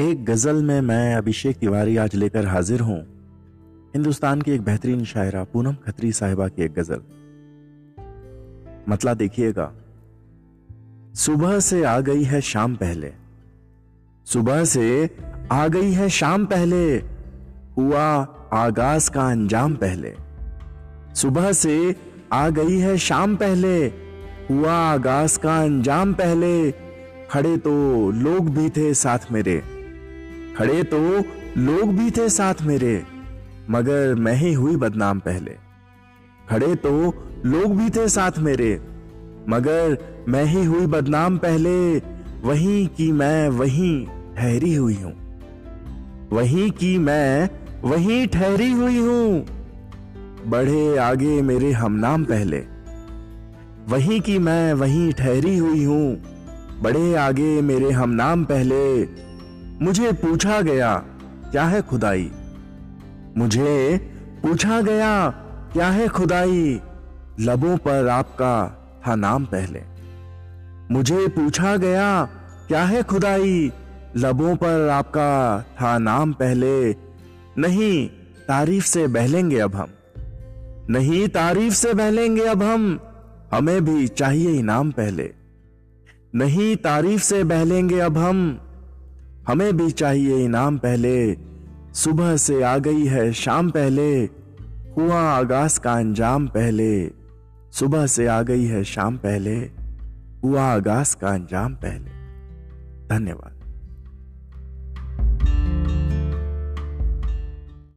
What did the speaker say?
एक गज़ल में मैं अभिषेक तिवारी आज लेकर हाजिर हूँ। हिंदुस्तान की एक बेहतरीन शायरा, पूनम खत्री साहिबा की एक गज़ल। मतला देखिएगा। सुबह से आ गई है शाम पहले। सुबह से आ गई है शाम पहले। हुआ आगाज़ का अंजाम पहले। सुबह से आ गई है शाम पहले। हुआ आगाज़ का अंजाम पहले। खड़े तो लोग भी थे साथ मेरे। खड़े तो लोग भी थे साथ मेरे, मगर मैं ही हुई बदनाम पहले। खड़े तो लोग भी थे साथ मेरे, मगर मैं ही हुई बदनाम पहले। वहीं की मैं वहीं ठहरी हुई हूँ। वहीं की मैं वहीं ठहरी हुई हूँ। बढ़े आगे मेरे हमनाम पहले। वहीं की मैं वहीं ठहरी हुई हूँ। बड़े आगे मेरे हमनाम पहले। मुझे पूछा गया, क्या है खुदाई? मुझे पूछा गया, क्या है खुदाई? लबों पर आपका था नाम पहले। मुझे पूछा गया, क्या है खुदाई? लबों पर आपका था नाम पहले। नहीं, तारीफ़ से बहलेंगे अब हम। नहीं, तारीफ़ से बहलेंगे अब हम। हमें भी चाहिए इनाम पहले। नहीं, तारीफ़ से बहलेंगे अब हम। हमें भी चाहिए इनाम पहले। सुबह से आ गई है शाम पहले। हुआ आगाज़ का अंजाम पहले। सुबह से आ गई है शाम पहले। हुआ आगाज़ का अंजाम पहले। धन्यवाद।